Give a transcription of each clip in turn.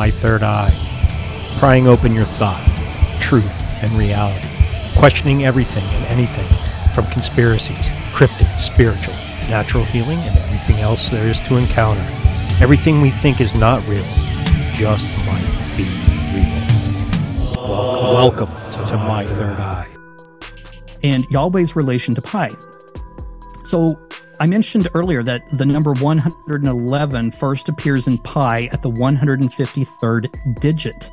My Third Eye, prying open your thought, truth, and reality, questioning everything and anything from conspiracies, cryptic, spiritual, natural healing, and everything else there is to encounter. Everything we think is not real just might be real. Welcome, welcome to My Third Eye. and Yahweh's relation to pi. So I mentioned earlier that the number 111 first appears in pi at the 153rd digit.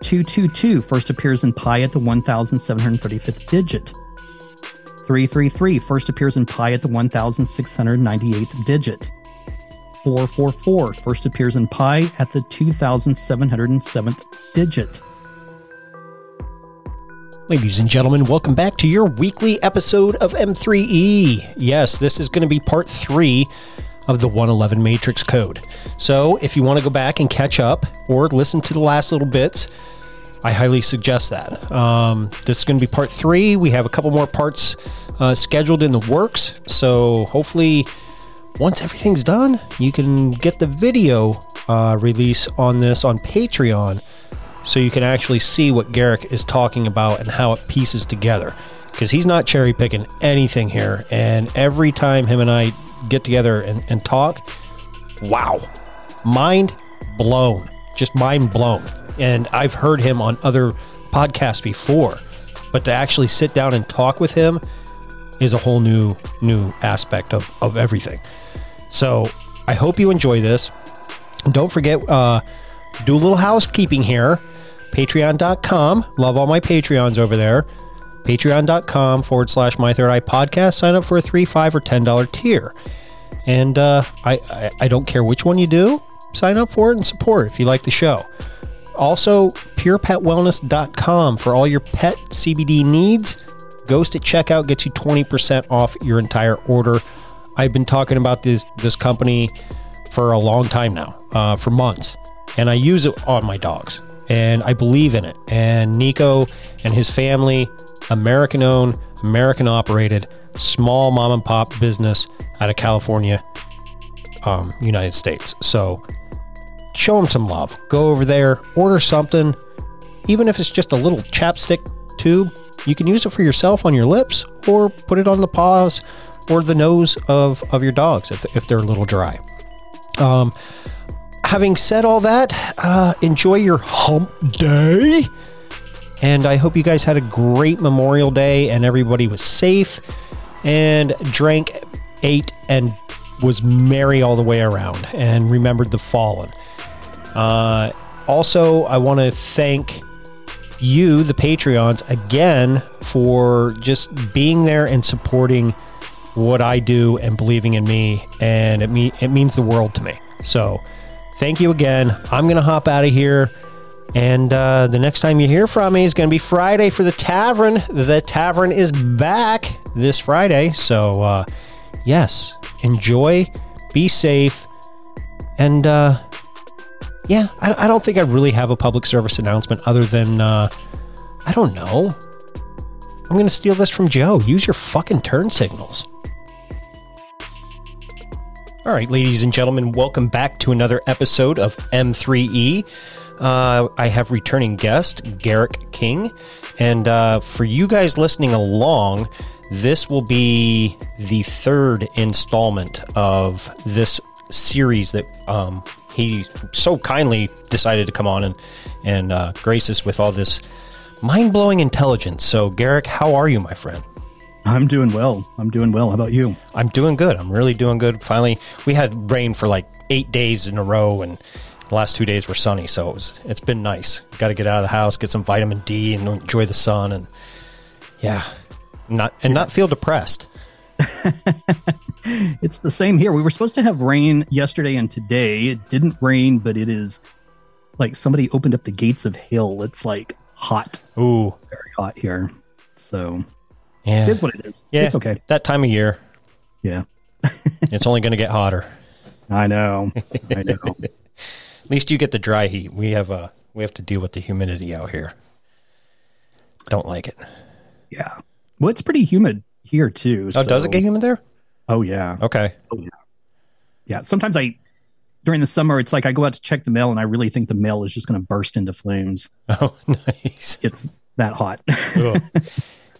222 first appears in pi at the 1735th digit. 333 first appears in pi at the 1698th digit. 444 first appears in pi at the 2707th digit. Ladies and gentlemen, welcome back to your weekly episode of M3E. Yes, this is going to be part three of the 111 Matrix Code. So, if you want to go back and catch up or listen to the last little bits, I highly suggest that. Um, this is going to be part three. We have a couple more parts uh, scheduled in the works. So, hopefully, once everything's done, you can get the video uh, release on this on Patreon so you can actually see what Garrick is talking about and how it pieces together. Because he's not cherry picking anything here. And every time him and I get together and, and talk, wow, mind blown. Just mind blown. And I've heard him on other podcasts before, but to actually sit down and talk with him is a whole new new aspect of, of everything. So I hope you enjoy this. Don't forget, uh, do a little housekeeping here. Patreon.com. Love all my Patreons over there. Patreon.com forward slash my third eye podcast. Sign up for a three, five, or ten dollar tier. And uh, I, I I don't care which one you do. Sign up for it and support if you like the show. Also, purepetwellness.com for all your pet CBD needs. Ghost at checkout gets you 20% off your entire order. I've been talking about this this company for a long time now, uh, for months, and I use it on my dogs, and I believe in it. And Nico and his family, American owned, American operated, small mom and pop business out of California, um, United States. So show them some love. Go over there, order something, even if it's just a little chapstick tube. You can use it for yourself on your lips, or put it on the paws or the nose of of your dogs if, if they're a little dry. Um, having said all that, uh, enjoy your hump day. And I hope you guys had a great Memorial Day and everybody was safe and drank, ate, and was merry all the way around and remembered the fallen. Uh, also, I want to thank you, the Patreons, again for just being there and supporting what I do and believing in me. And it, me- it means the world to me. So thank you again. I'm going to hop out of here. And uh, the next time you hear from me is going to be Friday for the tavern. The tavern is back this Friday. So, uh, yes, enjoy, be safe, and uh, yeah, I, I don't think I really have a public service announcement other than uh, I don't know. I'm going to steal this from Joe. Use your fucking turn signals. All right, ladies and gentlemen, welcome back to another episode of M3E. Uh, I have returning guest Garrick King, and uh, for you guys listening along, this will be the third installment of this series that um, he so kindly decided to come on and and uh, grace us with all this mind blowing intelligence. So, Garrick, how are you, my friend? I'm doing well. I'm doing well. How about you? I'm doing good. I'm really doing good. Finally, we had rain for like eight days in a row, and the last two days were sunny, so it was it's been nice. Got to get out of the house, get some vitamin D, and enjoy the sun, and yeah, not and not feel depressed. It's the same here. We were supposed to have rain yesterday and today. It didn't rain, but it is like somebody opened up the gates of hell. It's like hot, Ooh, very hot here. So yeah, it is what it is. yeah, It's okay. That time of year, Yeah. it's only going to get hotter. I know. I know. At least you get the dry heat. We have a we have to deal with the humidity out here. Don't like it. yeah. Well, it's pretty humid here too. Oh, does it get humid there? Oh yeah. Okay. Oh, yeah. Yeah. Sometimes I during the summer it's like I go out to check the mail and I really think the mail is just going to burst into flames. Oh, nice. It's that hot.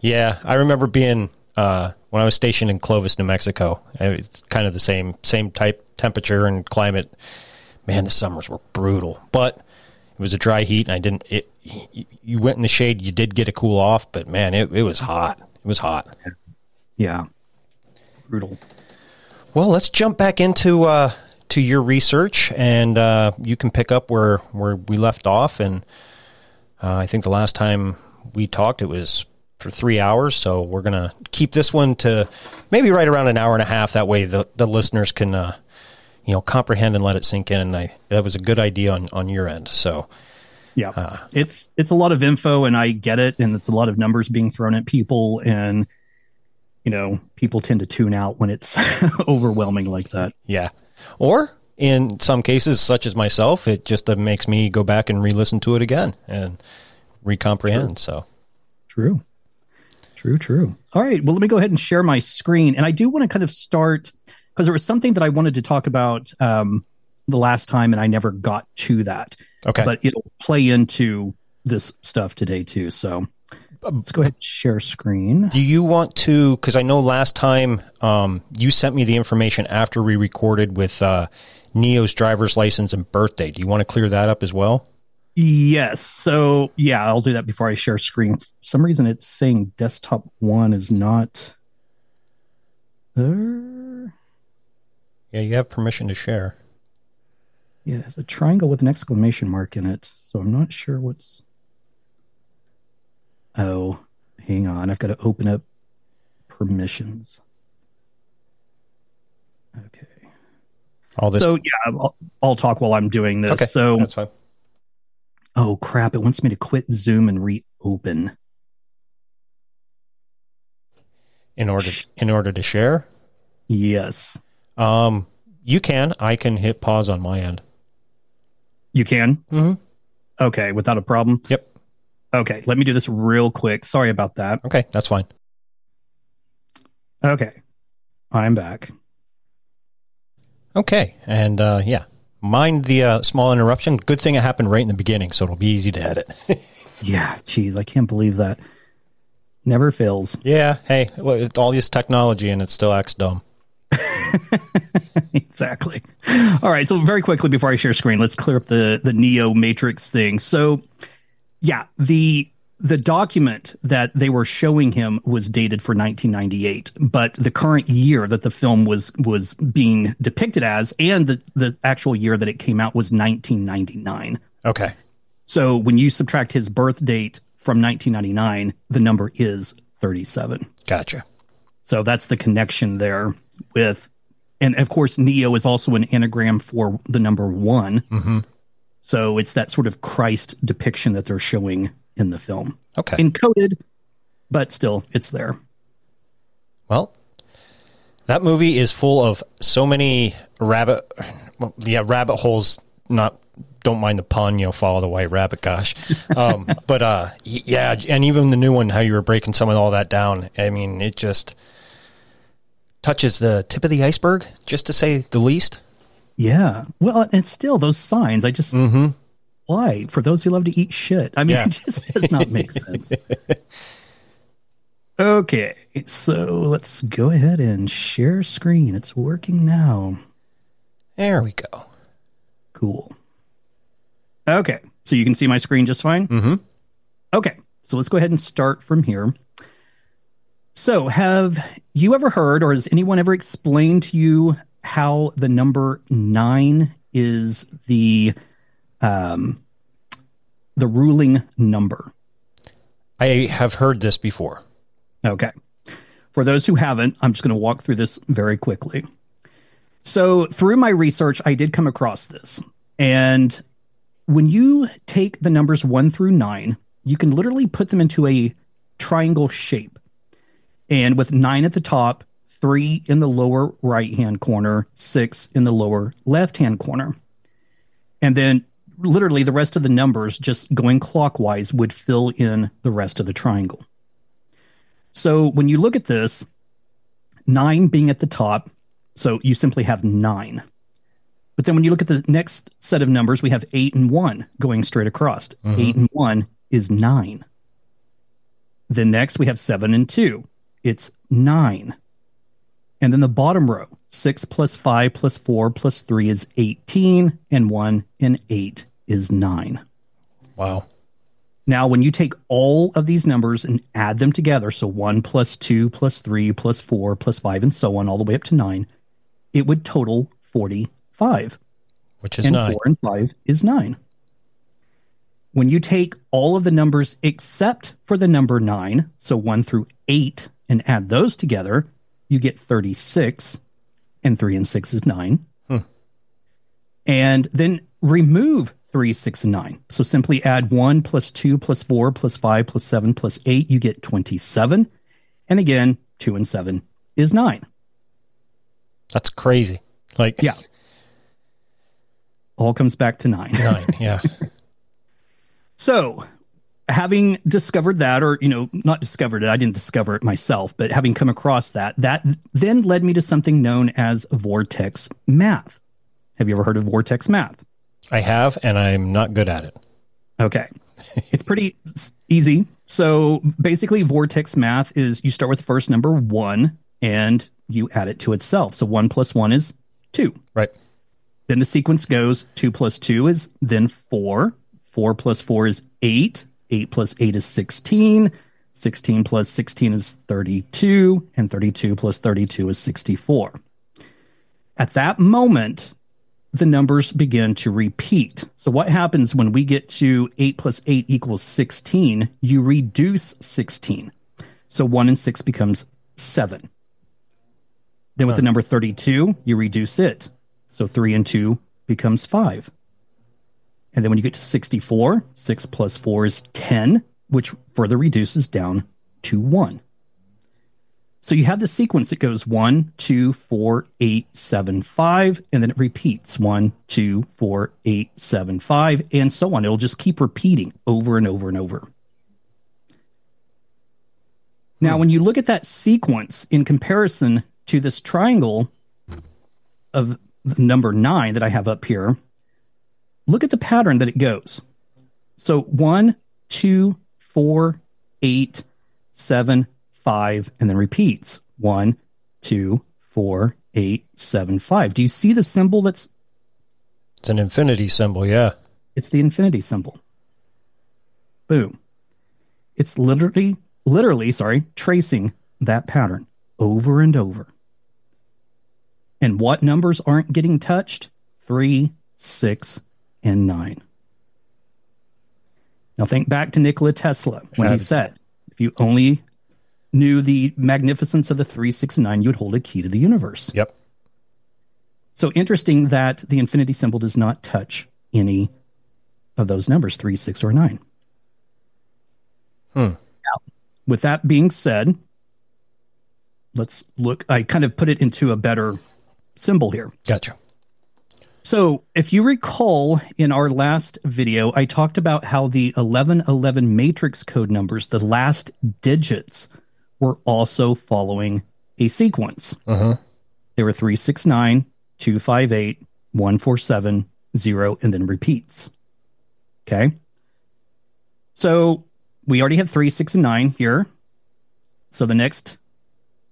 Yeah, I remember being uh, when I was stationed in Clovis, New Mexico. It's kind of the same same type temperature and climate. Man, the summers were brutal, but it was a dry heat, and I didn't. It you- you went in the shade, you did get a cool off, but man, it, it was hot. It was hot. yeah. Brutal. Well, let's jump back into uh, to your research, and uh, you can pick up where where we left off. And uh, I think the last time we talked, it was for three hours. So we're gonna keep this one to maybe right around an hour and a half. That way, the the listeners can uh, you know comprehend and let it sink in. And I, that was a good idea on on your end. So Yeah. it's it's a lot of info and I get it and it's a lot of numbers being thrown at people and you know, people tend to tune out when it's overwhelming like that. yeah, or in some cases, such as myself, it just uh, makes me go back and re-listen to it again and recomprehend. So. True. True, true. All right. Well, let me go ahead and share my screen. And I do want to kind of start because there was something that I wanted to talk about um, the last time and I never got to that. Okay. But it'll play into this stuff today too. So let's go ahead and share screen. Do you want to? Because I know last time um, you sent me the information after we recorded with uh, Neo's driver's license and birthday. Do you want to clear that up as well? Yes. So yeah, I'll do that before I share screen. For some reason it's saying desktop one is not there. Yeah, you have permission to share. Yeah, it's a triangle with an exclamation mark in it. So I'm not sure what's. Oh, hang on. I've got to open up permissions. Okay. All this. so yeah, I'll, I'll talk while I'm doing this. okay, So that's fine. Oh crap! It wants me to quit Zoom and reopen. In order, in order to share, Yes, um, you can. I can hit pause on my end. you can. Mm-hmm. Okay, without a problem. Yep. Okay, let me do this real quick. Sorry about that. Okay, that's fine. Okay, I'm back. Okay, and uh, yeah, mind the uh, small interruption. Good thing it happened right in the beginning, so it'll be easy to edit. Yeah, geez, I can't believe that. Never fails. yeah. Hey, look, it's all this technology, and it still acts dumb. exactly. All right. So very quickly before I share screen, let's clear up the the Neo Matrix thing. So, yeah, the the document that they were showing him was dated for 1998, but the current year that the film was was being depicted as, and the the actual year that it came out was 1999. Okay. So when you subtract his birth date from 1999, the number is 37. Gotcha. So that's the connection there with, and of course, Neo is also an anagram for the number one. Mm-hmm. So it's that sort of Christ depiction that they're showing in the film, Okay. encoded, but still, it's there. Well, that movie is full of so many rabbit, well, yeah, rabbit holes. Not, don't mind the pun. You know, follow the white rabbit. Gosh, um, but uh, yeah, and even the new one, how you were breaking some of all that down. I mean, it just touches the tip of the iceberg, just to say the least. Yeah. Well, and still those signs. I just why for those who love to eat shit. I mean, Yeah. it just does not make sense. Okay, so let's go ahead and share screen. It's working now. There we go. Cool. Okay, so you can see my screen just fine? Mm-hmm. Okay, so let's go ahead and start from here. So, have you ever heard, or has anyone ever explained to you how the number nine is the um, the ruling number? I have heard this before. Okay. For those who haven't, I'm just going to walk through this very quickly. So, through my research, I did come across this. And when you take the numbers one through nine, you can literally put them into a triangle shape. And with nine at the top, three in the lower right hand corner, six in the lower left hand corner. And then literally the rest of the numbers just going clockwise would fill in the rest of the triangle. So when you look at this, nine being at the top, so you simply have nine. But then when you look at the next set of numbers, we have eight and one going straight across. Mm-hmm. Eight and one is nine. Then next we have seven and two. It's nine. And then the bottom row, six plus five plus four plus three is 18, and one and eight is nine. Wow. Now, when you take all of these numbers and add them together, so one plus two plus three plus four plus five and so on, all the way up to nine, it would total 45. Which is and nine. four and five is nine. When you take all of the numbers except for the number nine, so one through eight, and add those together, you get 36, and three and six is nine. Hmm. And then remove three, six, and nine. So simply add one plus two plus four plus five plus seven plus eight, you get 27. And again, two and seven is nine. That's crazy. Like Yeah. All comes back to nine. nine. Yeah. So, having discovered that, or, you know, not discovered it, I didn't discover it myself, but having come across that, that then led me to something known as vortex math. Have you ever heard of vortex math? I have, and I'm not good at it. Okay. it's pretty easy. So, basically, vortex math is you start with the first number one and you add it to itself. So, one plus one is two. Right. Then the sequence goes two plus two is then four. Four plus four is eight. Eight plus eight is 16. 16 plus 16 is 32. And 32 plus 32 is 64. At that moment, the numbers begin to repeat. So, what happens when we get to 8 plus 8 equals 16? You reduce 16. So, 1 and 6 becomes 7. Then, with the number 32, you reduce it. So, 3 and 2 becomes 5. And then when you get to 64, 6 plus 4 is 10, which further reduces down to 1. So you have the sequence that goes 1, 2, 4, 8, 7, 5, and then it repeats 1, 2, 4, 8, 7, 5, and so on. It'll just keep repeating over and over and over. Now, when you look at that sequence in comparison to this triangle of number 9 that I have up here, look at the pattern that it goes. So one, two, four, eight, seven, five, and then repeats. One, two, four, eight, seven, five. Do you see the symbol that's It's an infinity symbol. Yeah. it's the infinity symbol. Boom. It's literally literally, sorry, tracing that pattern over and over. And what numbers aren't getting touched? Three, six, and nine. Now think back to Nikola Tesla when he said, if you only knew the magnificence of the three, six, and nine, you would hold a key to the universe. Yep. So interesting that the infinity symbol does not touch any of those numbers, three, six, or nine. Hmm. Now, with that being said, let's look. I kind of put it into a better symbol here. Gotcha. So, if you recall in our last video, I talked about how the 1111 matrix code numbers, the last digits, were also following a sequence. Uh-huh. They were 369, 258, 147, 0, and then repeats. Okay. So we already have 3, 6, and 9 here. So the next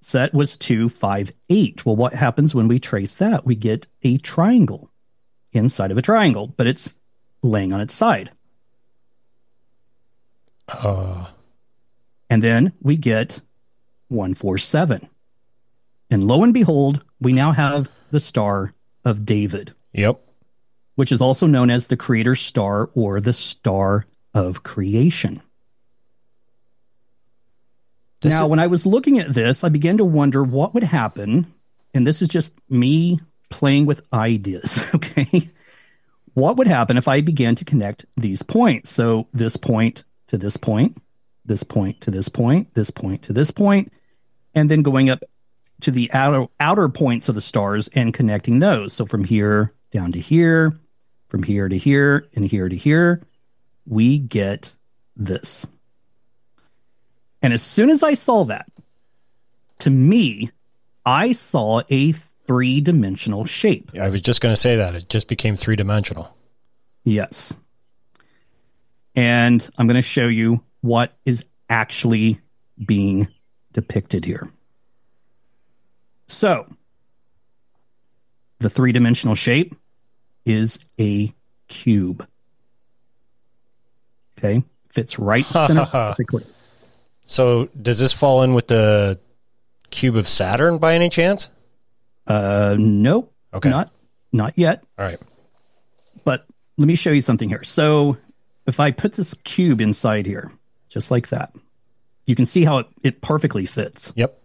set was 258. Well, what happens when we trace that? We get a triangle inside of a triangle, but it's laying on its side. Uh, And then we get 147. And lo and behold, we now have the Star of David, Yep. which is also known as the Creator's Star or the Star of Creation. This now, is- when I was looking at this, I began to wonder what would happen. And this is just me playing with ideas. Okay. What would happen if I began to connect these points? So, this point to this point, this point to this point, this point to this point, and then going up to the outer, outer points of the stars and connecting those. So, from here down to here, from here to here, and here to here, we get this. And as soon as I saw that, to me, I saw a three dimensional shape. I was just going to say that. It just became three dimensional. Yes. And I'm going to show you what is actually being depicted here. So, the three dimensional shape is a cube. Okay. Fits right center perfectly. So does this fall in with the cube of Saturn by any chance? Uh, nope. Okay. Not, not yet. All right. But let me show you something here. So if I put this cube inside here, just like that, you can see how it, it perfectly fits. Yep.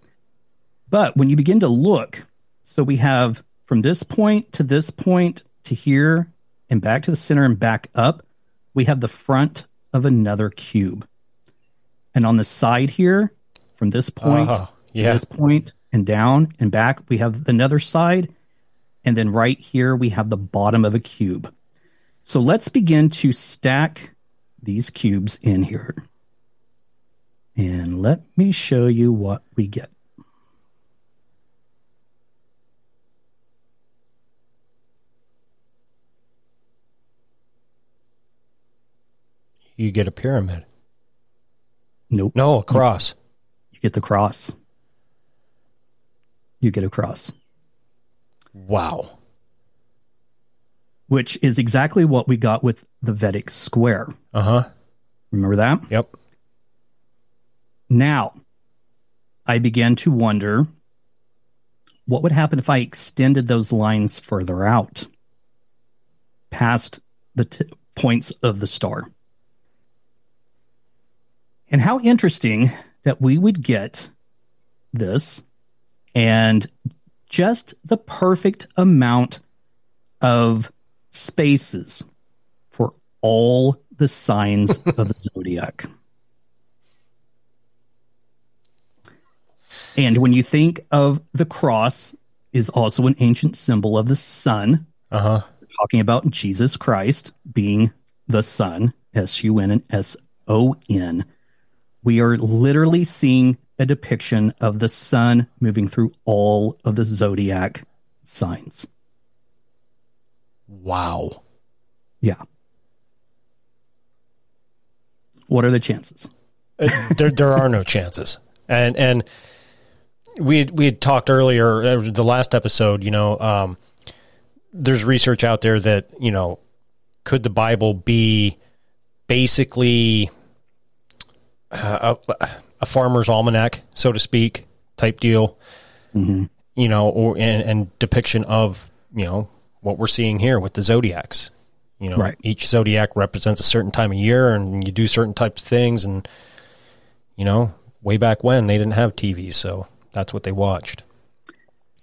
But when you begin to look, so we have from this point to this point to here and back to the center and back up, we have the front of another cube. And on the side here, from this point Oh, yeah. to this point and down and back, we have another side. And then right here, we have the bottom of a cube. So let's begin to stack these cubes in here. And let me show you what we get. You get a pyramid. Nope. No, a cross. You get the cross. You get a cross, Wow. which is exactly what we got with the Vedic square. Uh huh. Remember that? Yep. Now, I began to wonder what would happen if I extended those lines further out past the t- points of the star. And how interesting that we would get this and just the perfect amount of spaces for all the signs of the zodiac. And when you think of the cross is also an ancient symbol of the sun, Uh huh. talking about Jesus Christ being the sun, S U N and S O N. We are literally seeing a depiction of the sun moving through all of the zodiac signs. Wow. Yeah. What are the chances? Uh, there, there are no chances. And and we had, we had talked earlier, uh, the last episode. You know, um, there's research out there that you know, could the Bible be basically uh, a, a farmer's almanac, so to speak, type deal? Mhm. You know, or and, and depiction of you know what we're seeing here with the zodiacs. You know, Right. each zodiac represents a certain time of year, and you do certain types of things, and you know, way back when they didn't have TVs, so that's what they watched.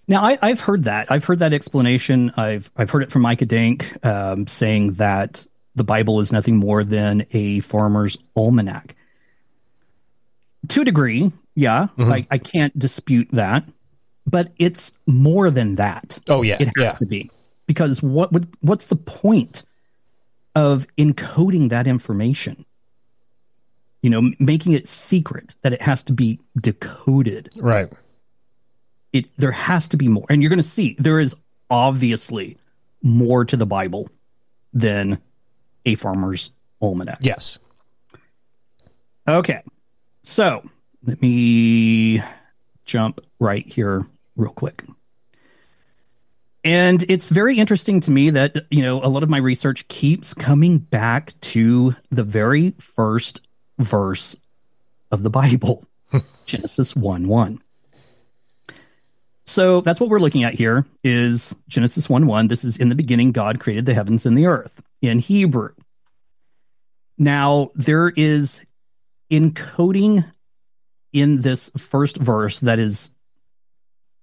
Now, I, I've heard that. I've heard that explanation. I've I've heard it from Micah Dank um, saying that the Bible is nothing more than a farmer's almanac. To a degree, yeah, I, I can't dispute that, but it's more than that. Oh yeah, It has yeah, to be because what would what's the point of encoding that information? You know, making it secret that it has to be decoded. Right. it there has to be more. And you're going to see there is obviously more to the bible than a farmer's almanac. Yes, okay. So let me jump right here real quick. And it's very interesting to me that you know a lot of my research keeps coming back to the very first verse of the bible Genesis 1 1. So that's what we're looking at here is Genesis 1 1. This is in the beginning, God created the heavens and the earth in Hebrew. Now, there is encoding in this first verse that is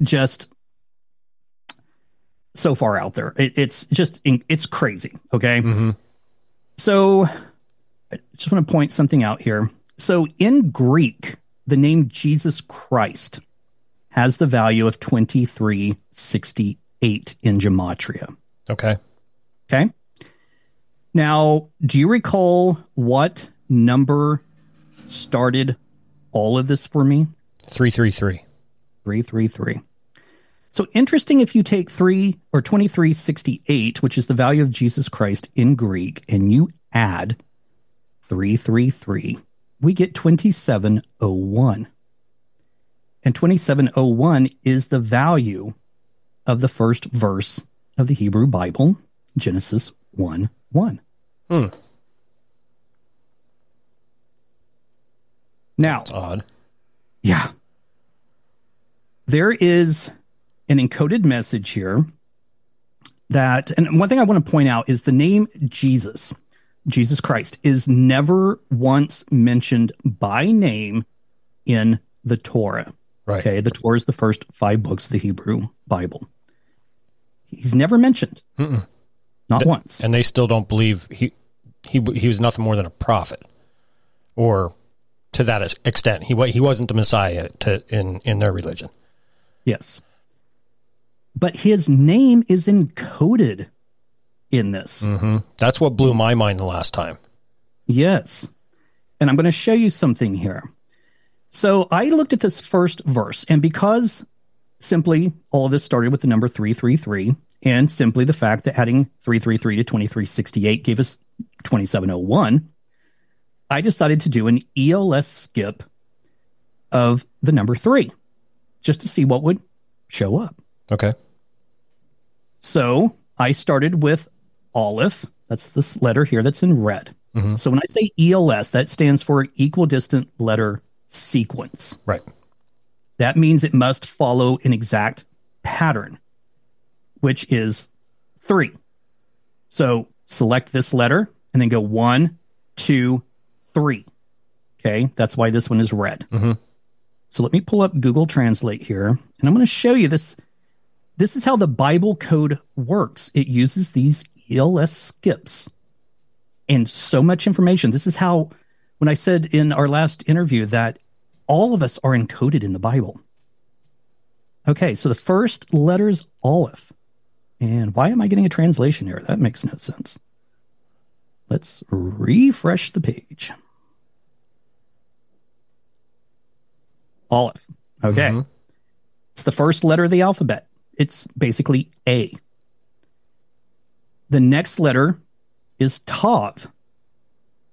just so far out there. It, it's just, it's crazy. Okay. Mm-hmm. So I just want to point something out here. So in Greek, the name Jesus Christ has the value of 2368 in gematria. Okay. Okay. Now, do you recall what number started all of this for me? 333. 333. So interesting if you take 3 or 2368, which is the value of Jesus Christ in Greek, and you add 333, we get 2701. And 2701 is the value of the first verse of the Hebrew Bible, Genesis 1 1. Hmm. Now, It's odd. yeah. There is an encoded message here that, and one thing I want to point out is the name Jesus, Jesus Christ, is never once mentioned by name in the Torah. Right. Okay. The Torah is the first five books of the Hebrew Bible. He's never mentioned. Not once. And they still don't believe he he he was nothing more than a prophet, or to that extent, he he wasn't the Messiah to in in their religion. Yes. But his name is encoded in this. Mm-hmm. That's what blew my mind the last time. Yes. And I'm going to show you something here. So I looked at this first verse, and because simply all of this started with the number 333, and simply the fact that adding 333 to 2368 gave us 2701, I decided to do an ELS skip of the number three just to see what would show up. Okay. So I started with Aleph. That's this letter here that's in red. Mm-hmm. So when I say ELS, that stands for equidistant letter sequence. Right. That means it must follow an exact pattern, which is three. So select this letter and then go one, two, three. Okay. That's why this one is red. Mm-hmm. So let me pull up Google Translate here and I'm going to show you this. This is how the Bible code works. It uses these ELS skips and so much information. This is how, when I said in our last interview that all of us are encoded in the Bible. Okay, so the first letter is Aleph. And why am I getting a translation error? That makes no sense. Let's refresh the page. Aleph. Okay. Mm-hmm. It's the first letter of the alphabet. It's basically A. The next letter is Tav,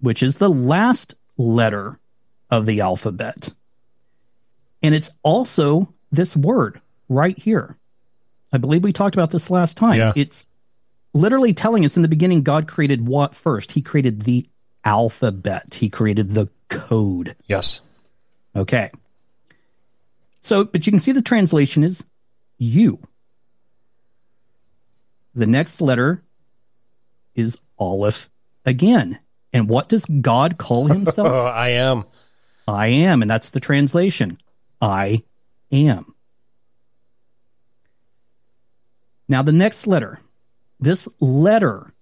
which is the last letter of the alphabet. And it's also this word right here. I believe we talked about this last time. Yeah. It's literally telling us in the beginning, God created what first? He created the alphabet, He created the code. Yes. Okay. So, but you can see the translation is you. The next letter is Aleph again. And what does God call himself? I am. I am. And that's the translation. I am. Now, the next letter, this letter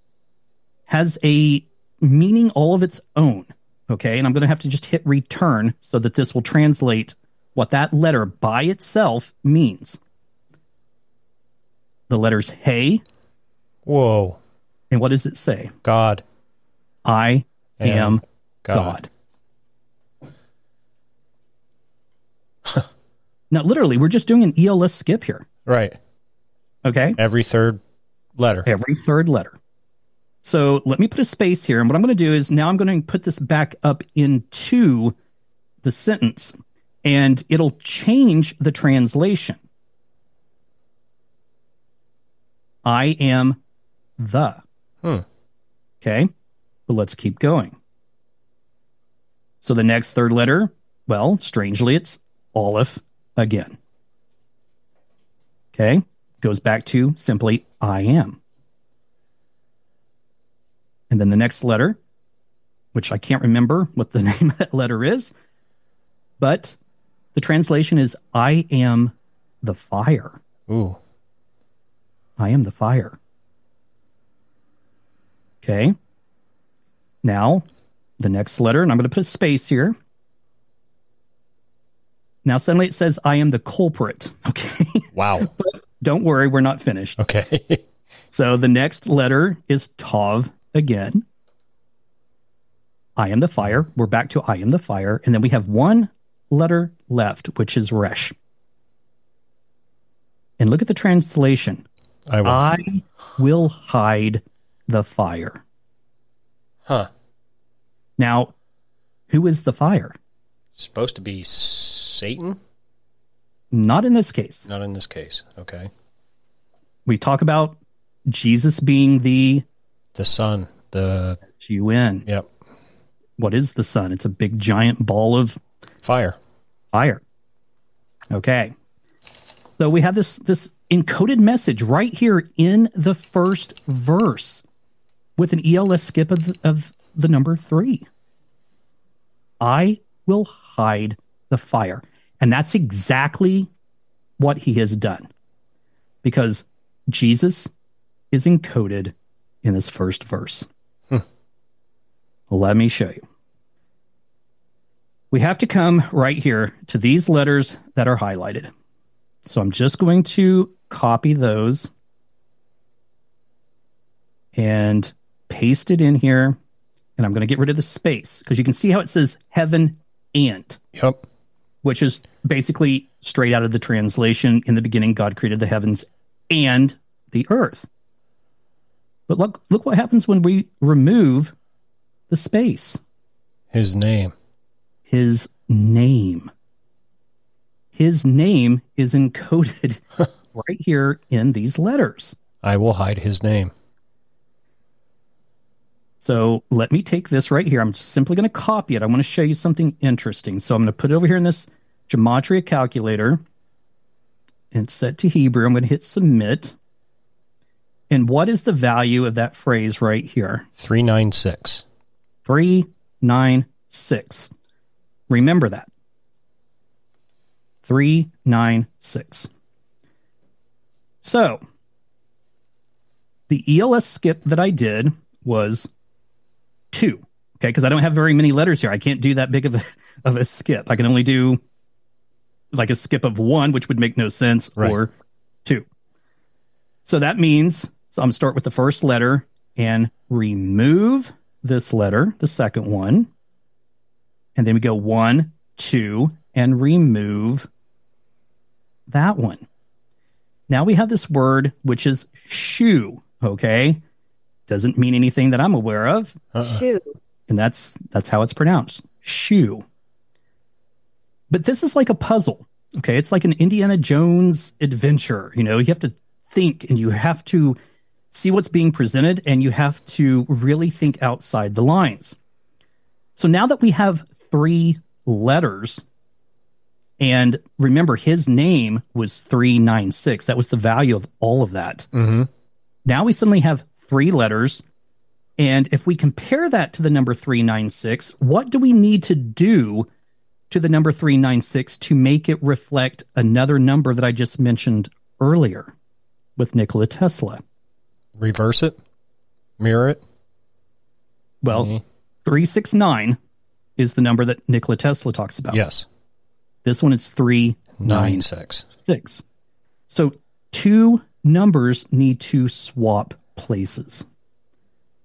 has a meaning all of its own. Okay. And I'm going to have to just hit return so that this will translate what that letter by itself means. The letters hey, Whoa. And what does it say? God. I Am am God. God. now, literally, we're just doing an ELS skip here. Right. Okay. Every third letter. every third letter. So let me put a space here. And what I'm going to do is now I'm going to put this back up into the sentence and it'll change the translation. I am the. Hmm. Okay. But let's keep going. So the next third letter Well, strangely, it's Aleph again. Okay. Goes back to simply I am. And then the next letter, which I can't remember what the name of that letter is, but the translation is I am the fire. Ooh. I am the fire. Okay. Now, the next letter, and I'm going to put a space here. Now, suddenly it says, I am the culprit. Okay. Wow. but Don't worry, we're not finished. Okay. So the next letter is Tav again. I am the fire. We're back to I am the fire. And then we have one letter left, which is Resh. And look at the translation. I will. I will hide the fire. huh. Now, who is the fire? Supposed to be Satan? Not in this case. Not in this case. Okay. We talk about Jesus being the The sun. The UN. yep. What is the sun? It's a big giant ball of Fire. fire. Okay. So we have this this encoded message right here in the first verse with an ELS skip of the, of the number 3. I will hide the fire. And that's exactly what he has done. Because Jesus is encoded in this first verse. Let me show you we have to come right here to these letters that are highlighted. So I'm just going to copy those and paste it in here. And I'm going to get rid of the space because you can see how it says heaven and, Yep. which is basically straight out of the translation. In the beginning, God created the heavens and the earth. But look, look what happens when we remove the space His name. his name. His name is encoded right here in these letters. I will hide his name. So let me take this right here. I'm simply going to copy it. I want to show you something interesting. So I'm going to put it over here in this gematria calculator and set to Hebrew. I'm going to hit submit. And what is the value of that phrase right here? 396. 396. Remember that. 396. So, the ELS skip that I did was two. Okay, because I don't have very many letters here. I can't do that big of a, of a skip. I can only do like a skip of one, which would make no sense, Right. or two. So that means so I'm start with the first letter and remove this letter, the second one. And then we go one, two, and remove that one. Now we have this word which is shoe. Okay. Doesn't mean anything that I'm aware of. Shoe. And that's that's how it's pronounced. Shoe. But this is like a puzzle. Okay. It's like an Indiana Jones adventure. You know, you have to think and you have to see what's being presented and you have to really think outside the lines. So now that we have three letters, and remember his name was 396, that was the value of all of that. Mhm. Now we suddenly have three letters. And if we compare that to the number 396, what do we need to do to the number 396 to make it reflect another number that I just mentioned earlier with Nikola Tesla? Reverse it. Mirror it. Well, Mhm. 369 is the number that Nikola Tesla talks about. Yes. This one is 396. 96. So two numbers need to swap places.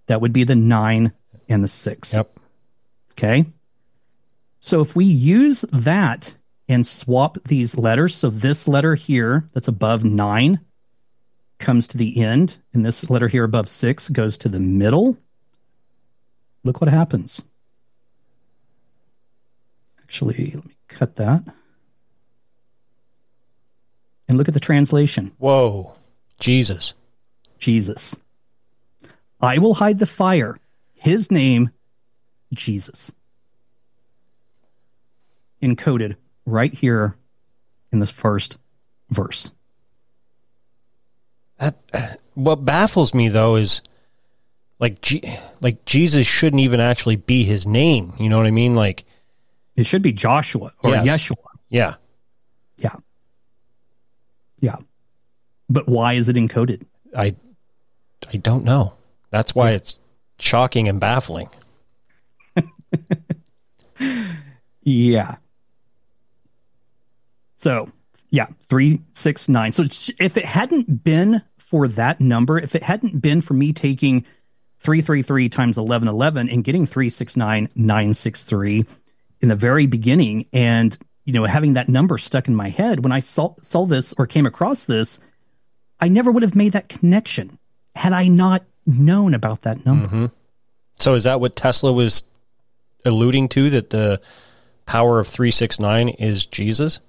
That would be the 9 and the 6. Yep. Okay. So if we use that and swap these letters, so this letter here that's above nine comes to the end, and this letter here above six goes to the middle. Look what happens. Actually, let me cut that. And look at the translation Whoa. Jesus. Jesus. I will hide the fire. His name, Jesus. encoded right here in this first verse. That what baffles me though is like G, like Jesus shouldn't even actually be his name. You know what I mean? Like It should be Joshua or Yes. Yeshua. yeah, Yeah. Yeah. But why is it encoded? I I don't know. That's why it's shocking and baffling. Yeah. So, yeah, 369. So if it hadn't been for that number, if it hadn't been for me taking 333 times 1111 and getting 369963 in the very beginning and you know having that number stuck in my head when I saw saw this or came across this, I never would have made that connection had I not known about that number. So is that what Tesla was alluding to that the power of 369 is Jesus?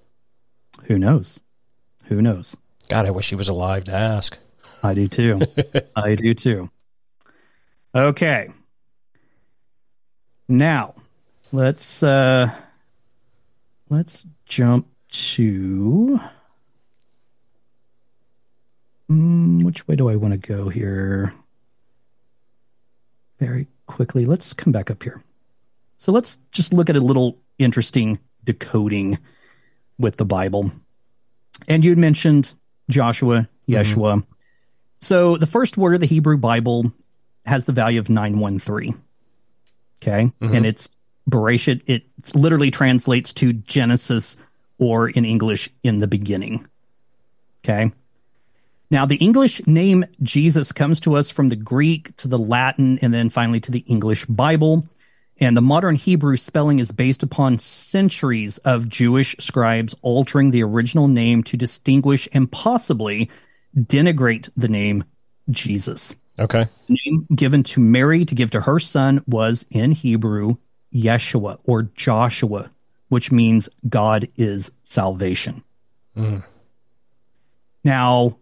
Who knows? Who knows? God, I wish he was alive to ask. I do too. I do too. Okay. Now, let's uh let's jump to mm, which way do I want to go here? Very quickly. Let's come back up here. So let's just look at a little interesting decoding with the Bible. And you had mentioned Joshua, Yeshua. So the first word of the Hebrew Bible has the value of 913. Okay. And it's Bereshit. It literally translates to Genesis or in English, in the beginning. Okay. Now, the English name Jesus comes to us from the Greek to the Latin and then finally to the English Bible. And the modern Hebrew spelling is based upon centuries of Jewish scribes altering the original name to distinguish and possibly denigrate the name Jesus. Okay. The name given to Mary to give to her son was in Hebrew Yeshua or Joshua, which means God is salvation. Mm. Now,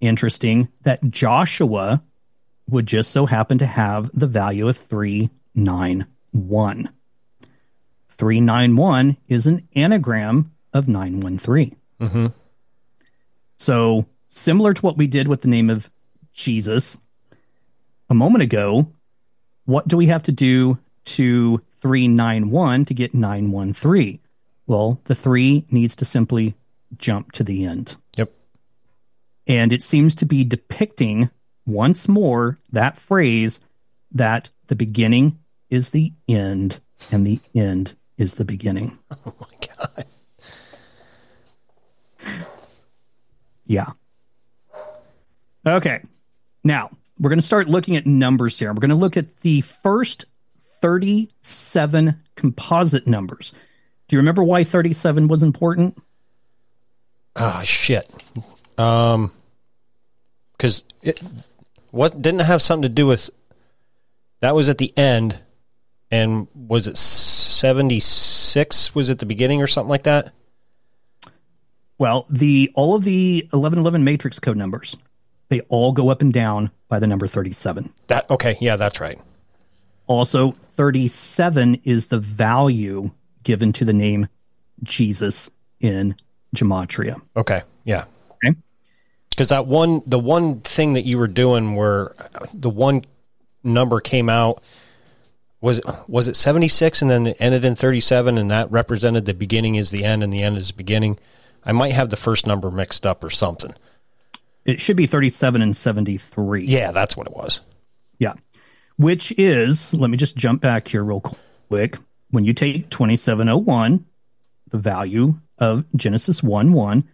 interesting that Joshua would just so happen to have the value of 391. 391 is an anagram of 913. Mm-hmm. So, similar to what we did with the name of Jesus a moment ago, what do we have to do to 391 to get 913? Well, the 3 needs to simply jump to the end. And it seems to be depicting once more that phrase that the beginning is the end and the end is the beginning. Oh my God. Yeah. Okay. Now, we're going to start looking at numbers here. We're going to look at the first 37 composite numbers. Do you remember why 37 was important? Ah, shit. Um, because it what didn't it have something to do with that was at the end, and was it seventy six? Was it the beginning or something like that? Well, the all of the 1111 matrix code numbers, they all go up and down by the number 37. That okay? Yeah, that's right. Also, 37 is the value given to the name Jesus in gematria. Okay, yeah. Because that one, the one thing that you were doing, where the one number came out was was it seventy six, and then it ended in thirty seven, and that represented the beginning is the end, and the end is the beginning. I might have the first number mixed up or something. It should be 37 and 73. Yeah, that's what it was. Yeah. Which is, let me just jump back here real quick. When you take 2701, the value of Genesis 1 1,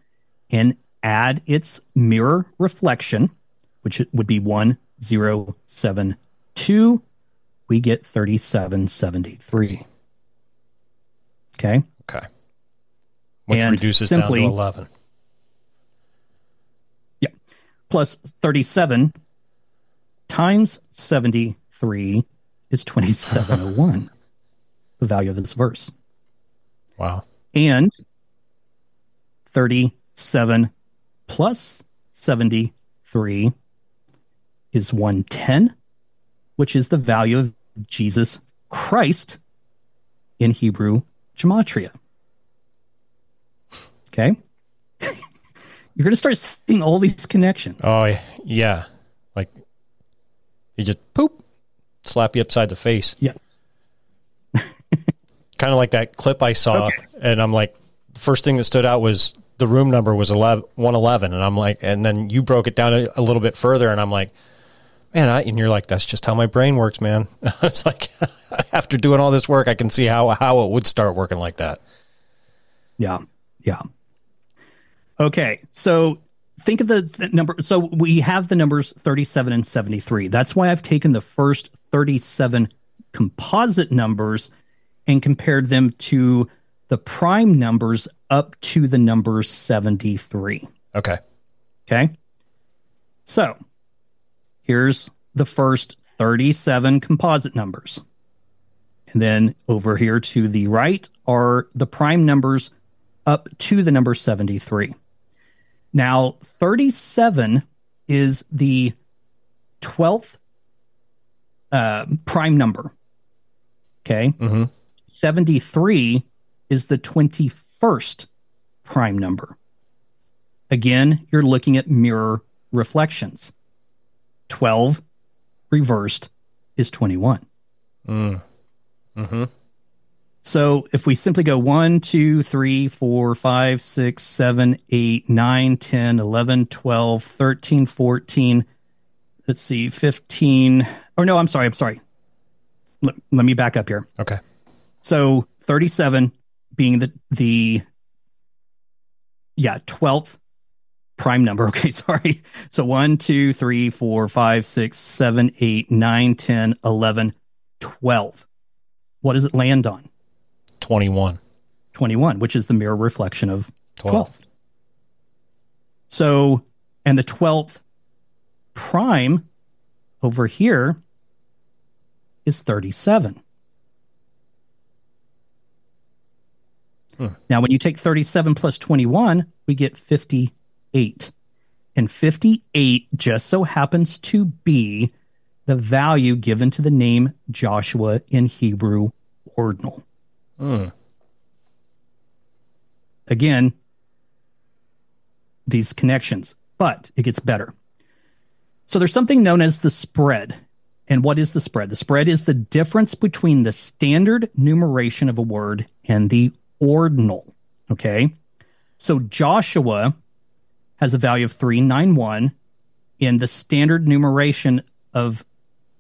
and add its mirror reflection, which would be 1072, we get 3773. Okay. Okay, which And reduces simply- down to eleven. Yeah. Plus 37 times 73 is 2701, the value of this verse. Wow. And 37 plus 73 is 110, which is the value of Jesus Christ in Hebrew, gematria. Okay. You're going to start seeing all these connections. Oh yeah, like you just poop, slap you upside the face. Yes. Kind of like that clip I saw, Okay. and I'm like, the first thing that stood out was the room number was 11, 111, and I'm like, and then you broke it down a, a little bit further, and I'm like, man, I, and you're like, that's just how my brain works, man. it's like after doing all this work, I can see how how it would start working like that. Yeah. Yeah. Okay. So think of the, the number. So we have the numbers 37 and 73. That's why I've taken the first 37 composite numbers and compared them to the prime numbers up to the number 73. Okay. Okay. So here's the first 37 composite numbers. And then over here to the right are the prime numbers up to the number 73. Now, 37 is the 12th uh, prime number. Okay. 73 is the 21st prime number. Again, you're looking at mirror reflections. 12 reversed is 21. Mm-hmm. So if we simply go 1, 2, 3, 4, 5, 6, 7, 8, 9, 10, 11, 12, 13, 14, let's see, 15. Or no, I'm sorry, I'm sorry. Let, let me back up here. Okay. So 37 being the the yeah, 12th prime number. Okay, sorry. So 1, 2, 3, 4, 5, 6, 7, 8, 9, 10, 11, 12. What does it land on? 21. 21, which is the mirror reflection of 12. 12. So, and the 12th prime over here is 37. Now, when you take 37 plus 21, we get 58. And 58 just so happens to be the value given to the name Joshua in Hebrew ordinal. Again, these connections, but it gets better. So there's something known as the spread. And what is the spread? The spread is the difference between the standard numeration of a word and the ordinal. Okay. So Joshua has a value of 391 in the standard numeration of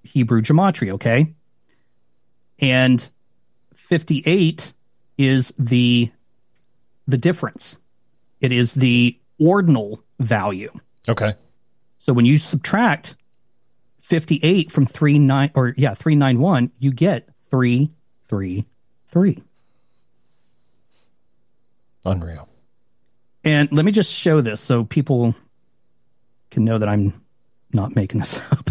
Hebrew gematria. Okay. And 58 is the the difference. It is the ordinal value. Okay. So when you subtract 58 from 39 or yeah, 391, you get 333. Unreal. And let me just show this so people can know that I'm not making this up.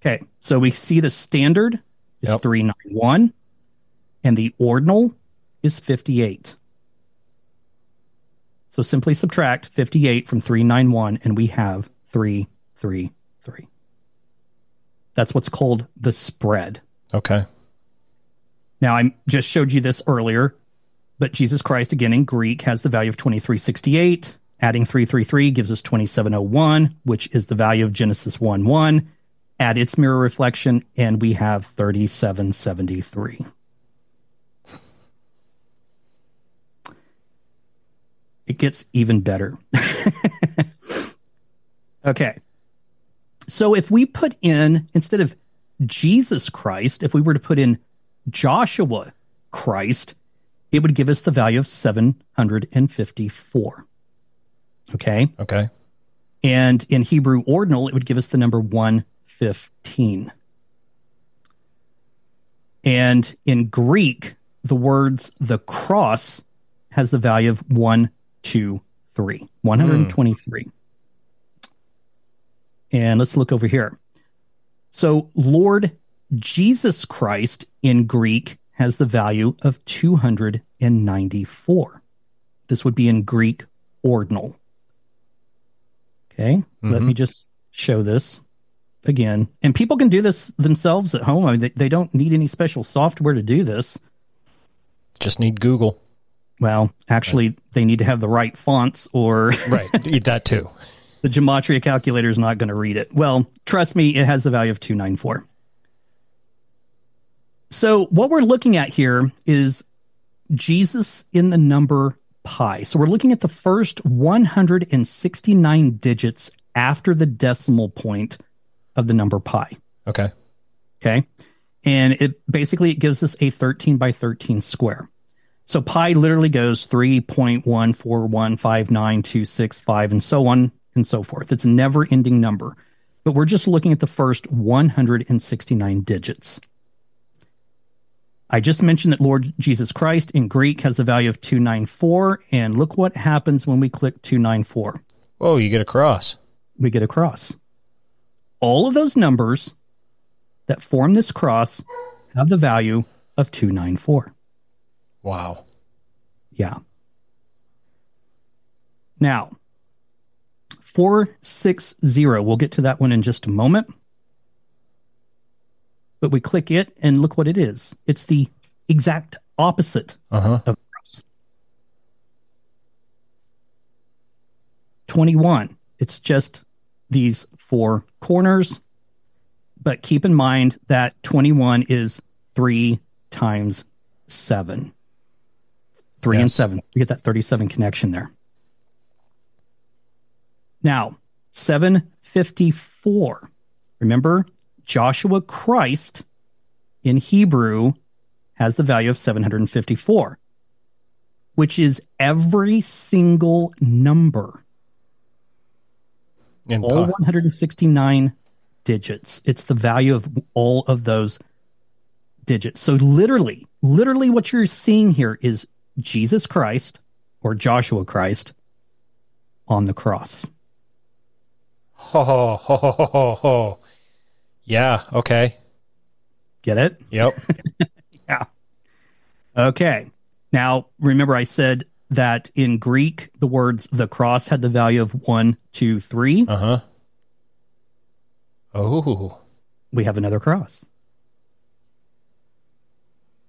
okay, so we see the standard is Yep. 391 and the ordinal is 58. So simply subtract 58 from 391 and we have 333. That's what's called the spread. Okay. Now, I just showed you this earlier, but Jesus Christ, again in Greek, has the value of 2368. Adding 333 gives us 2701, which is the value of Genesis 1 1. Add its mirror reflection, and we have 3773. It gets even better. okay. So if we put in, instead of Jesus Christ, if we were to put in Joshua Christ, it would give us the value of 754. Okay. Okay. And in Hebrew ordinal, it would give us the number 115. And in Greek, the words the cross has the value of 123, hmm. 123. And let's look over here. So, Lord Jesus Christ in Greek has the value of 294. This would be in Greek ordinal. Okay, let me mm-hmm. just show this. again. And people can do this themselves at home. I mean, they, they don't need any special software to do this. Just need Google. Well, actually, they need to have the right fonts or Right. That too. the gematria calculator is not going to read it. Well, trust me, it has the value of 294. So, what we're looking at here is Jesus in the number pi. So, we're looking at the first 169 digits after the decimal point of the number pi. Okay. Okay. And it basically it gives us a 13 by 13 square. So pi literally goes 3.1415926, and so on and so forth. It's a never ending number. But we're just looking at the first 169 digits. I just mentioned that Lord Jesus Christ in Greek has the value of 294. And look what happens when we click 294 Oh, you get a cross. we get a cross. All of those numbers that form this cross have the value of 294. Wow. Yeah. Now, 460, we'll get to that one in just a moment. But we click it and look what it is. It's the exact opposite Uh huh. of cross. 21. It's just these four corners. But keep in mind that 21 is 3 times 7. 3 and 7. We get that 37 connection there. Now, 754. Remember, Joshua Christ in Hebrew has the value of 754, which is every single number, In all 169 digits. It's the value of all of those digits. So, literally, literally, what you're seeing here is Jesus Christ or Joshua Christ on the cross. Ho, ho, ho, ho, ho, ho, ho. Yeah. Okay. Get it? Yep. Yeah. Okay. Now, remember, I said that in Greek, the words the cross had the value of one, two, three. Uh huh. Oh. We have another cross.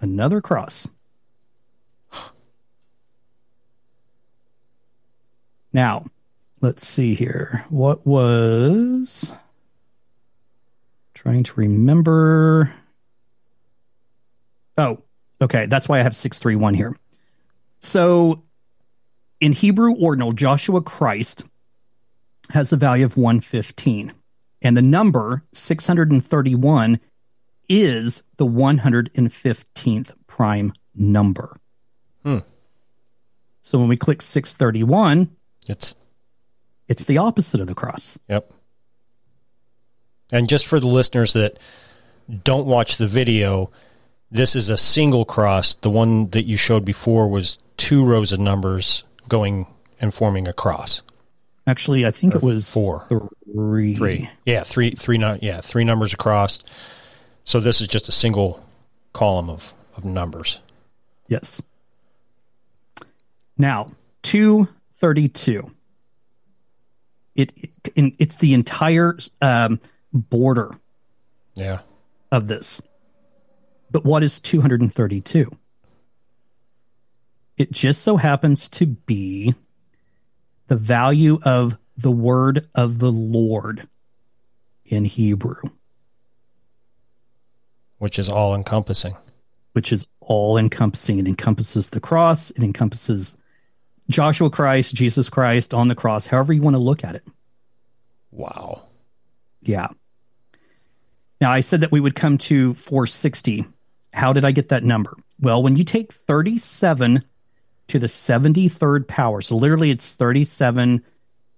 Another cross. Now, let's see here. What was. Trying to remember. Oh, okay. That's why I have 631 here. So in Hebrew ordinal, Joshua Christ has the value of 115. And the number 631 is the 115th prime number. Hmm. So when we click 631, It's it's the opposite of the cross. Yep. And just for the listeners that don't watch the video, this is a single cross. The one that you showed before was two rows of numbers going and forming a cross. Actually, I think Or it was four. Three. Three. Yeah, three three yeah, three numbers across. So this is just a single column of, of numbers. Yes. Now, 232. It, it it's the entire um, border Yeah. of this. But what is 232? It just so happens to be the value of the word of the Lord in Hebrew, Which is all encompassing. which is all encompassing. It encompasses the cross, it encompasses Joshua Christ, Jesus Christ on the cross, however you want to look at it. Wow. Yeah. Now, I said that we would come to 460. How did I get that number? Well, when you take 37 to the 73rd power, so literally it's 37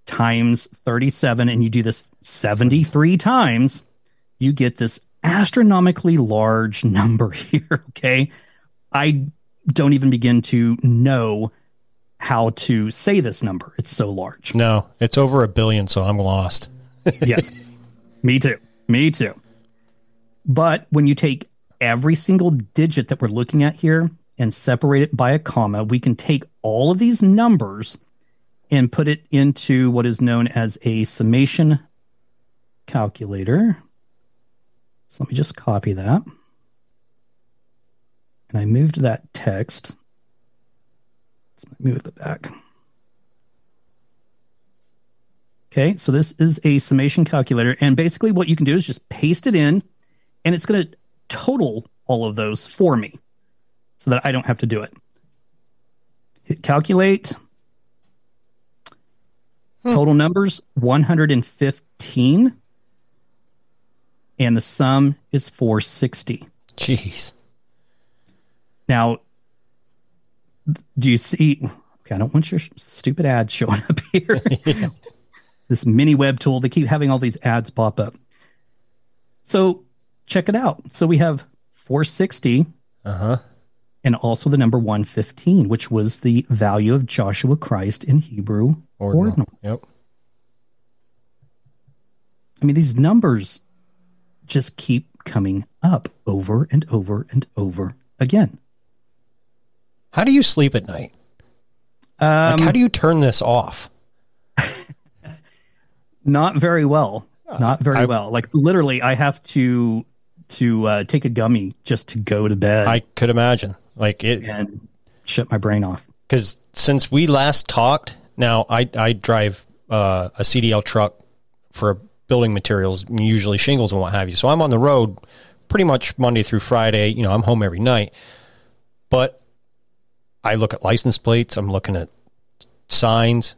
times 37, and you do this 73 times, you get this astronomically large number here. Okay. I don't even begin to know how to say this number. It's so large. No, it's over a billion, so I'm lost. yes. Me too. Me too. But when you take every single digit that we're looking at here and separate it by a comma, we can take all of these numbers and put it into what is known as a summation calculator. So let me just copy that. And I moved that text. Let's move it back. Okay, so this is a summation calculator. And basically, what you can do is just paste it in, and it's going to total all of those for me so that I don't have to do it. Hit calculate. Hmm. Total numbers 115. And the sum is 460. Jeez. Now, do you see? Okay, I don't want your stupid ads showing up here. this mini web tool, they keep having all these ads pop up. So check it out. So we have 460 Uh huh. and also the number 115, which was the value of Joshua Christ in Hebrew ordinal. Yep. I mean, these numbers just keep coming up over and over and over again. How do you sleep at night? Um, Like, how do you turn this off? not very well. Not very I- well. Like literally, I have to to uh, take a gummy just to go to bed I could imagine. Like it, and shut my brain off. because since we last talked, now I I drive uh, a CDL truck for building materials, usually shingles and what have you. So I'm on the road pretty much Monday through Friday. You know, I'm home every night, but I look at license plates. I'm looking at signs,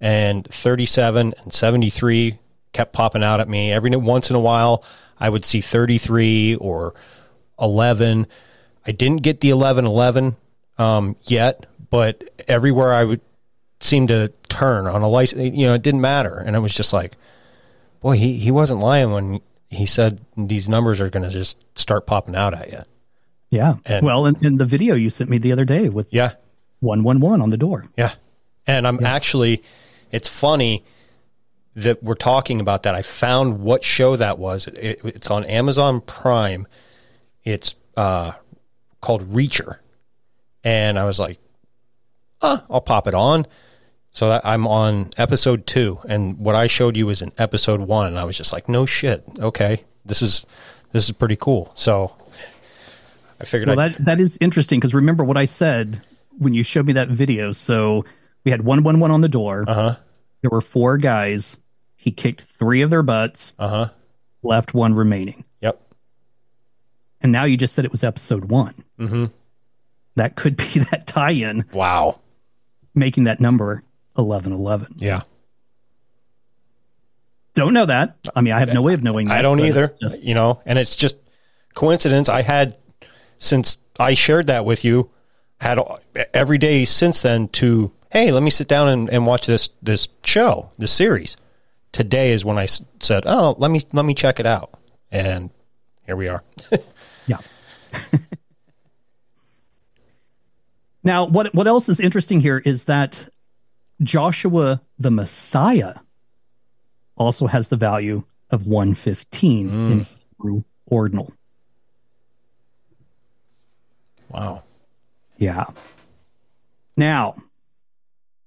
and 37 and 73 kept popping out at me every once in a while. I would see 33 or 11. I didn't get the 11 11 um, yet, but everywhere I would seem to turn on a license, you know, it didn't matter. And it was just like, boy, he, he wasn't lying when he said these numbers are going to just start popping out at you. Yeah. And- well, in, in the video you sent me the other day with Yeah. one one one on the door. Yeah. And I'm actually, it's funny that we're talking about that. I found what show that was. It, it's on Amazon Prime. It's uh, called Reacher. And I was like, oh, I'll pop it on. So that I'm on episode two. And what I showed you was in episode one. And I was just like, no shit. Okay. This is, this is pretty cool. So I figured Well, I'd, that that is interesting because remember what I said when you showed me that video. So we had one one one on the door. uh huh. There were four guys. He kicked three of their butts, Uh huh. left one remaining. Yep. And now you just said it was episode one. Mm-hmm. That could be that tie-in Wow. making that number eleven eleven. Yeah. Don't know that. I mean, I have no way of knowing. That, I don't either. just- you know, and it's just coincidence. I had since I shared that with you, had every day since then to hey, let me sit down and, and watch this this show, this series. Today is when I said, oh, let me let me check it out, and here we are. Yeah. now, what what else is interesting here is that Joshua the Messiah also has the value of 115 mm. in Hebrew ordinal. Wow. Yeah. Now,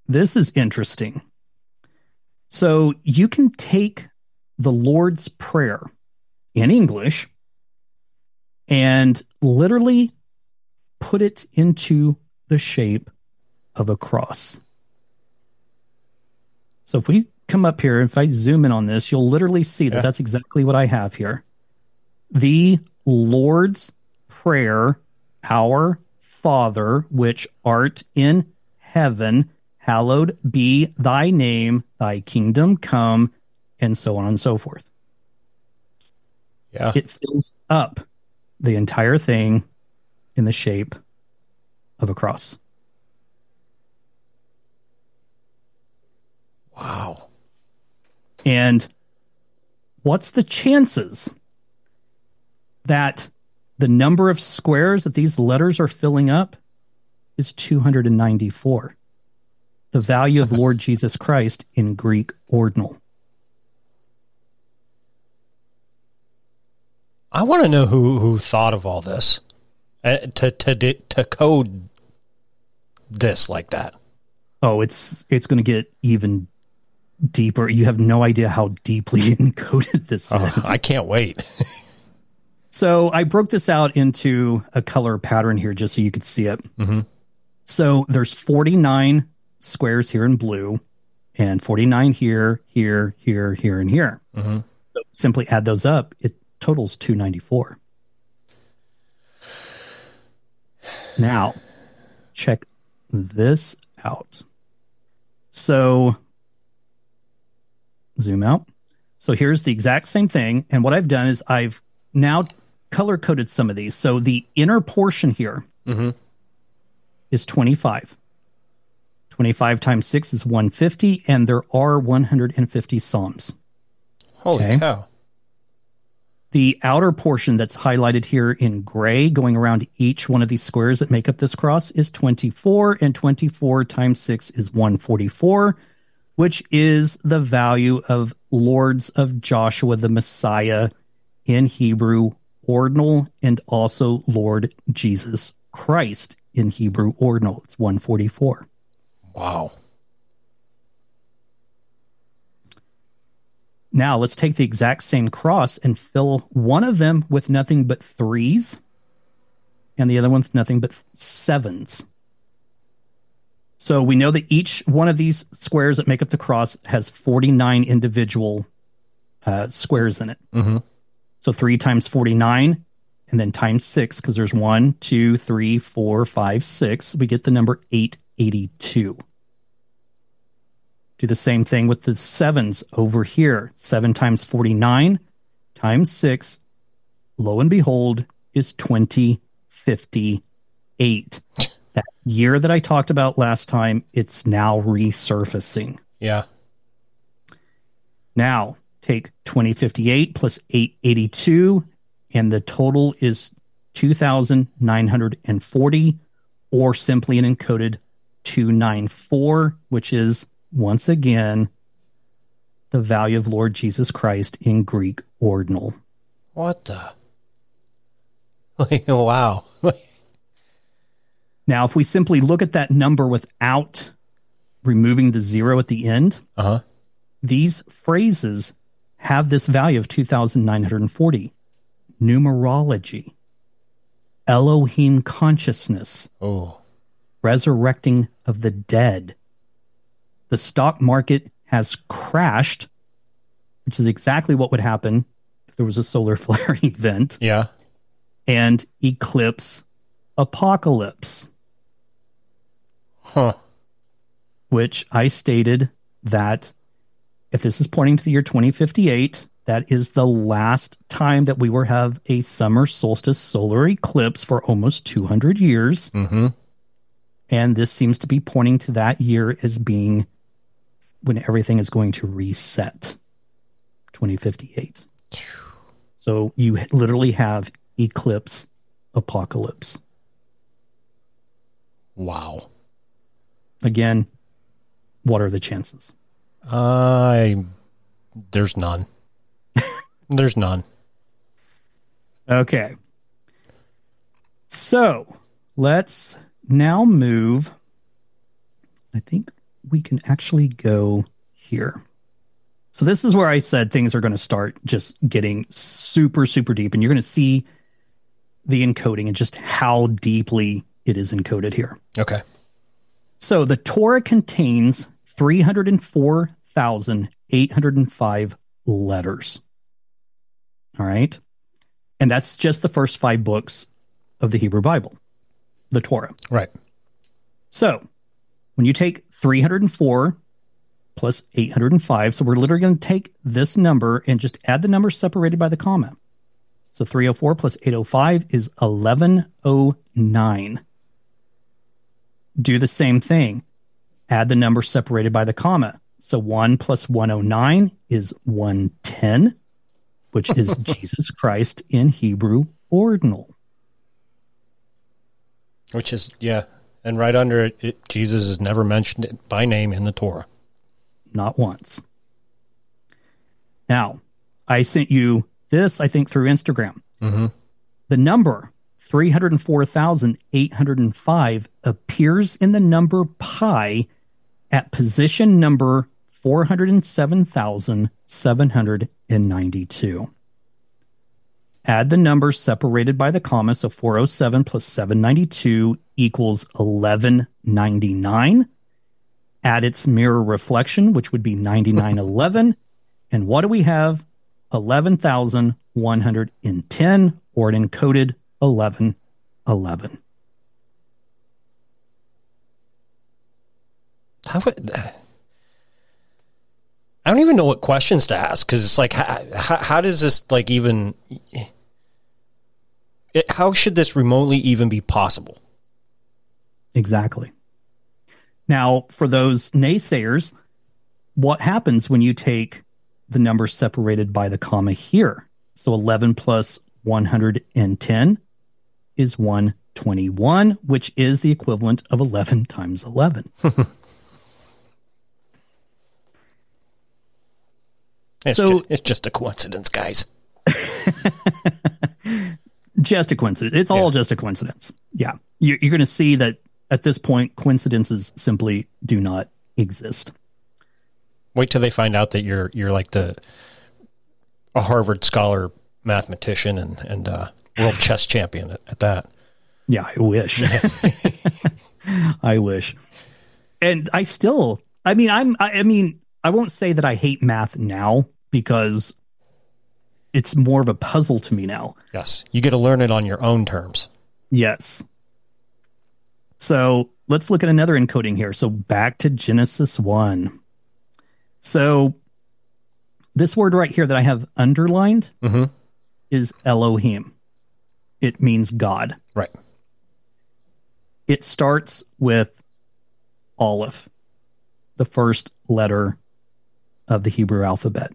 this is interesting. So you can take the Lord's Prayer in English and literally put it into the shape of a cross. So if we come up here, if I zoom in on this, you'll literally see that Yeah. that's exactly what I have here. The Lord's Prayer, Our Father, which art in heaven, hallowed be thy name, thy kingdom come, and so on and so forth. Yeah. It fills up the entire thing in the shape of a cross. Wow. And what's the chances that the number of squares that these letters are filling up is 294? The value of Lord Jesus Christ in Greek ordinal. I want to know who who thought of all this uh, to to to code this like that. Oh, it's it's going to get even deeper. You have no idea how deeply encoded this Oh, is. I can't wait. So I broke this out into a color pattern here just so you could see it. Mm-hmm. So there's 49 squares here in blue and 49 here, here, here, here, and here. Mm-hmm. So simply add those up, it totals 294. Now, check this out. So zoom out. So here's the exact same thing. And what I've done is I've now color coded some of these. So the inner portion here mm-hmm. is 25. 25 times 6 is 150, and there are 150 Psalms. Holy Okay. cow. The outer portion that's highlighted here in gray, going around each one of these squares that make up this cross, is 24, and 24 times 6 is 144, which is the value of Lords of Joshua the Messiah in Hebrew ordinal, and also Lord Jesus Christ in Hebrew ordinal. It's 144. Wow. Now let's take the exact same cross and fill one of them with nothing but threes and the other one with nothing but sevens. So we know that each one of these squares that make up the cross has 49 individual uh, squares in it. So three times 49 and then times six, because there's one, two, three, four, five, six. We get the number 882. Do the same thing with the sevens over here. Seven times 49 times six, lo and behold, is 2058. that year that I talked about last time, it's now resurfacing. Yeah. Now take 2058 plus 882, and the total is 2,940, or simply an encoded 294, which is once again the value of Lord Jesus Christ in Greek ordinal. What the? Like, wow. Now, if we simply look at that number without removing the zero at the end, uh huh. these phrases have this value of 2,940. Numerology, Elohim consciousness, Oh. resurrecting of the dead. The stock market has crashed, which is exactly what would happen if there was a solar flare event, Yeah. and eclipse apocalypse. Huh. which I stated that if this is pointing to the year 2058, that is the last time that we will have a summer solstice solar eclipse for almost 200 years. Mm-hmm. And this seems to be pointing to that year as being when everything is going to reset 2058. So you literally have eclipse apocalypse. Wow. Again, what are the chances? I. There's none. There's none. Okay. So let's now move. I think we can actually go here. So this is where I said things are going to start just getting super, super deep, and you're going to see the encoding and just how deeply it is encoded here. Okay. So the Torah contains 304,805 letters. All right. And that's just the first five books of the Hebrew Bible, the Torah. Right. So when you take 304 plus 805, so we're literally going to take this number and just add the numbers separated by the comma. So 304 plus 805 is 1109. Do the same thing. Add the number separated by the comma. So 1 plus 109 is 110, which is Jesus Christ in Hebrew ordinal. Which is, yeah. And right under it, it Jesus is never mentioned by name in the Torah. not once. Now, I sent you this, I think, through Instagram. Mm-hmm. The number 304,805 appears in the number pi at position number 407,792. add the numbers separated by the comma. So 407 plus 792 equals 1199. Add its mirror reflection, which would be 9911. and what do we have? 11,110 or an encoded 1111. How would, uh, I don't even know what questions to ask because it's like, how, how, how does this like even? It, how should this remotely even be possible? Exactly. Now, for those naysayers, what happens when you take the number separated by the comma here? So 11 plus 110 is 121, which is the equivalent of 11 times 11. It's, So- just, it's just a coincidence, guys. just a coincidence. It's all Yeah. just a coincidence. Yeah. You're, you're going to see that at this point, coincidences simply do not exist. Wait till they find out that you're you're like the a Harvard scholar mathematician and and uh, world chess champion at, at that. Yeah, I wish. I wish. And I still, I mean, I'm, I, I mean, I won't say that I hate math now because it's more of a puzzle to me now. Yes, you get to learn it on your own terms. Yes. So let's look at another encoding here. So back to Genesis 1. So this word right here that I have underlined Mhm. is Elohim. It means God. Right. It starts with Aleph, the first letter of the Hebrew alphabet.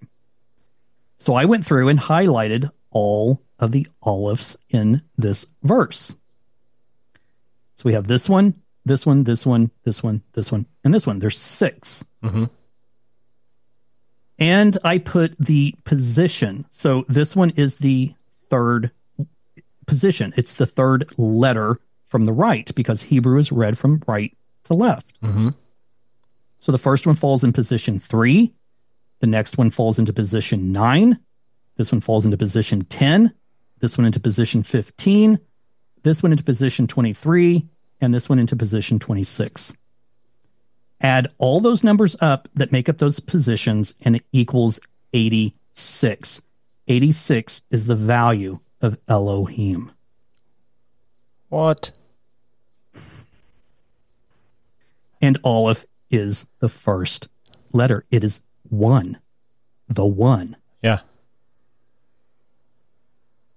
So I went through and highlighted all of the Alephs in this verse. So we have this one, this one, this one, this one, this one, and this one. There's 6 Mhm. And I put the position. So this one is the third position. It's the third letter from the right because Hebrew is read from right to left. Mhm. So the first one falls in position three. The next one falls into position nine. This one falls into position 10. This one into position 15. This one into position 23. And this one into position 26. Add all those numbers up that make up those positions, and it equals 86. 86 is the value of Elohim. What? And Aleph is the first letter. It is one, the one. Yeah.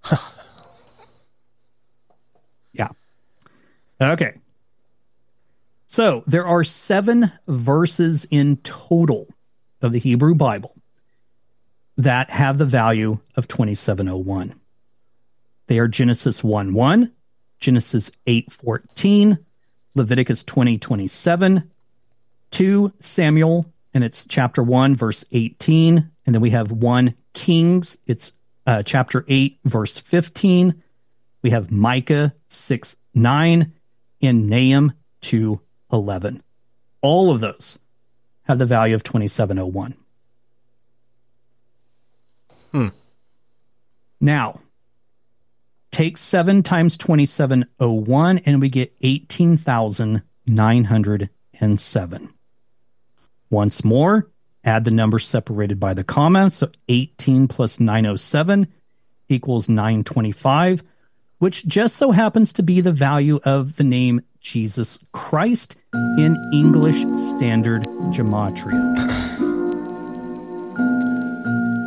Yeah. Okay. So there are seven verses in total of the Hebrew Bible that have the value of 2701. They are Genesis 1 1, Genesis 8 14, Leviticus 20 27, 2 Samuel, and it's chapter 1, verse 18. And then we have 1 Kings, it's uh, chapter 8, verse 15. We have Micah 6 9 and Nahum 2 11. All of those have the value of 2701. Hmm. Now, take 7 times 2701 and we get 18,907. Once more, add the numbers separated by the comma. So 18 plus 907 equals 925, which just so happens to be the value of the name Jesus Christ in English Standard Gematria.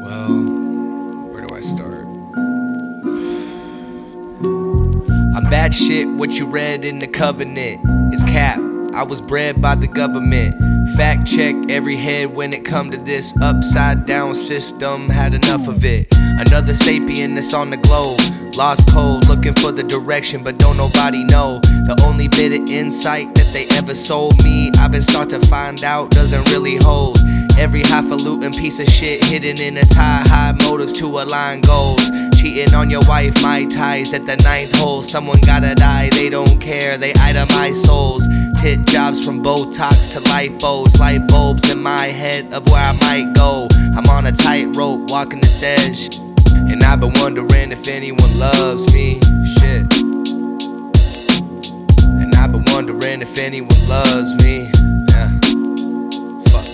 Well, where do I start? I'm bad shit, what you read in the covenant is cap. I was bred by the government. Fact check every head when it come to this upside down system. Had enough of it. Another sapien that's on the globe. Lost cold, looking for the direction, but don't nobody know. The only bit of insight that they ever sold me, I've been start to find out doesn't really hold. Every highfalutin piece of shit hidden in a tie, high motives to align goals. Cheating on your wife, my ties at the ninth hole. Someone gotta die, they don't care, they itemize souls. Tit jobs from Botox to lipos, light bulbs in my head of where I might go. I'm on a tightrope walking this edge. And I've been wondering if anyone loves me. Shit. And I've been wondering if anyone loves me. Yeah. Fuck.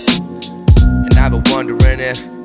And I've been wondering if,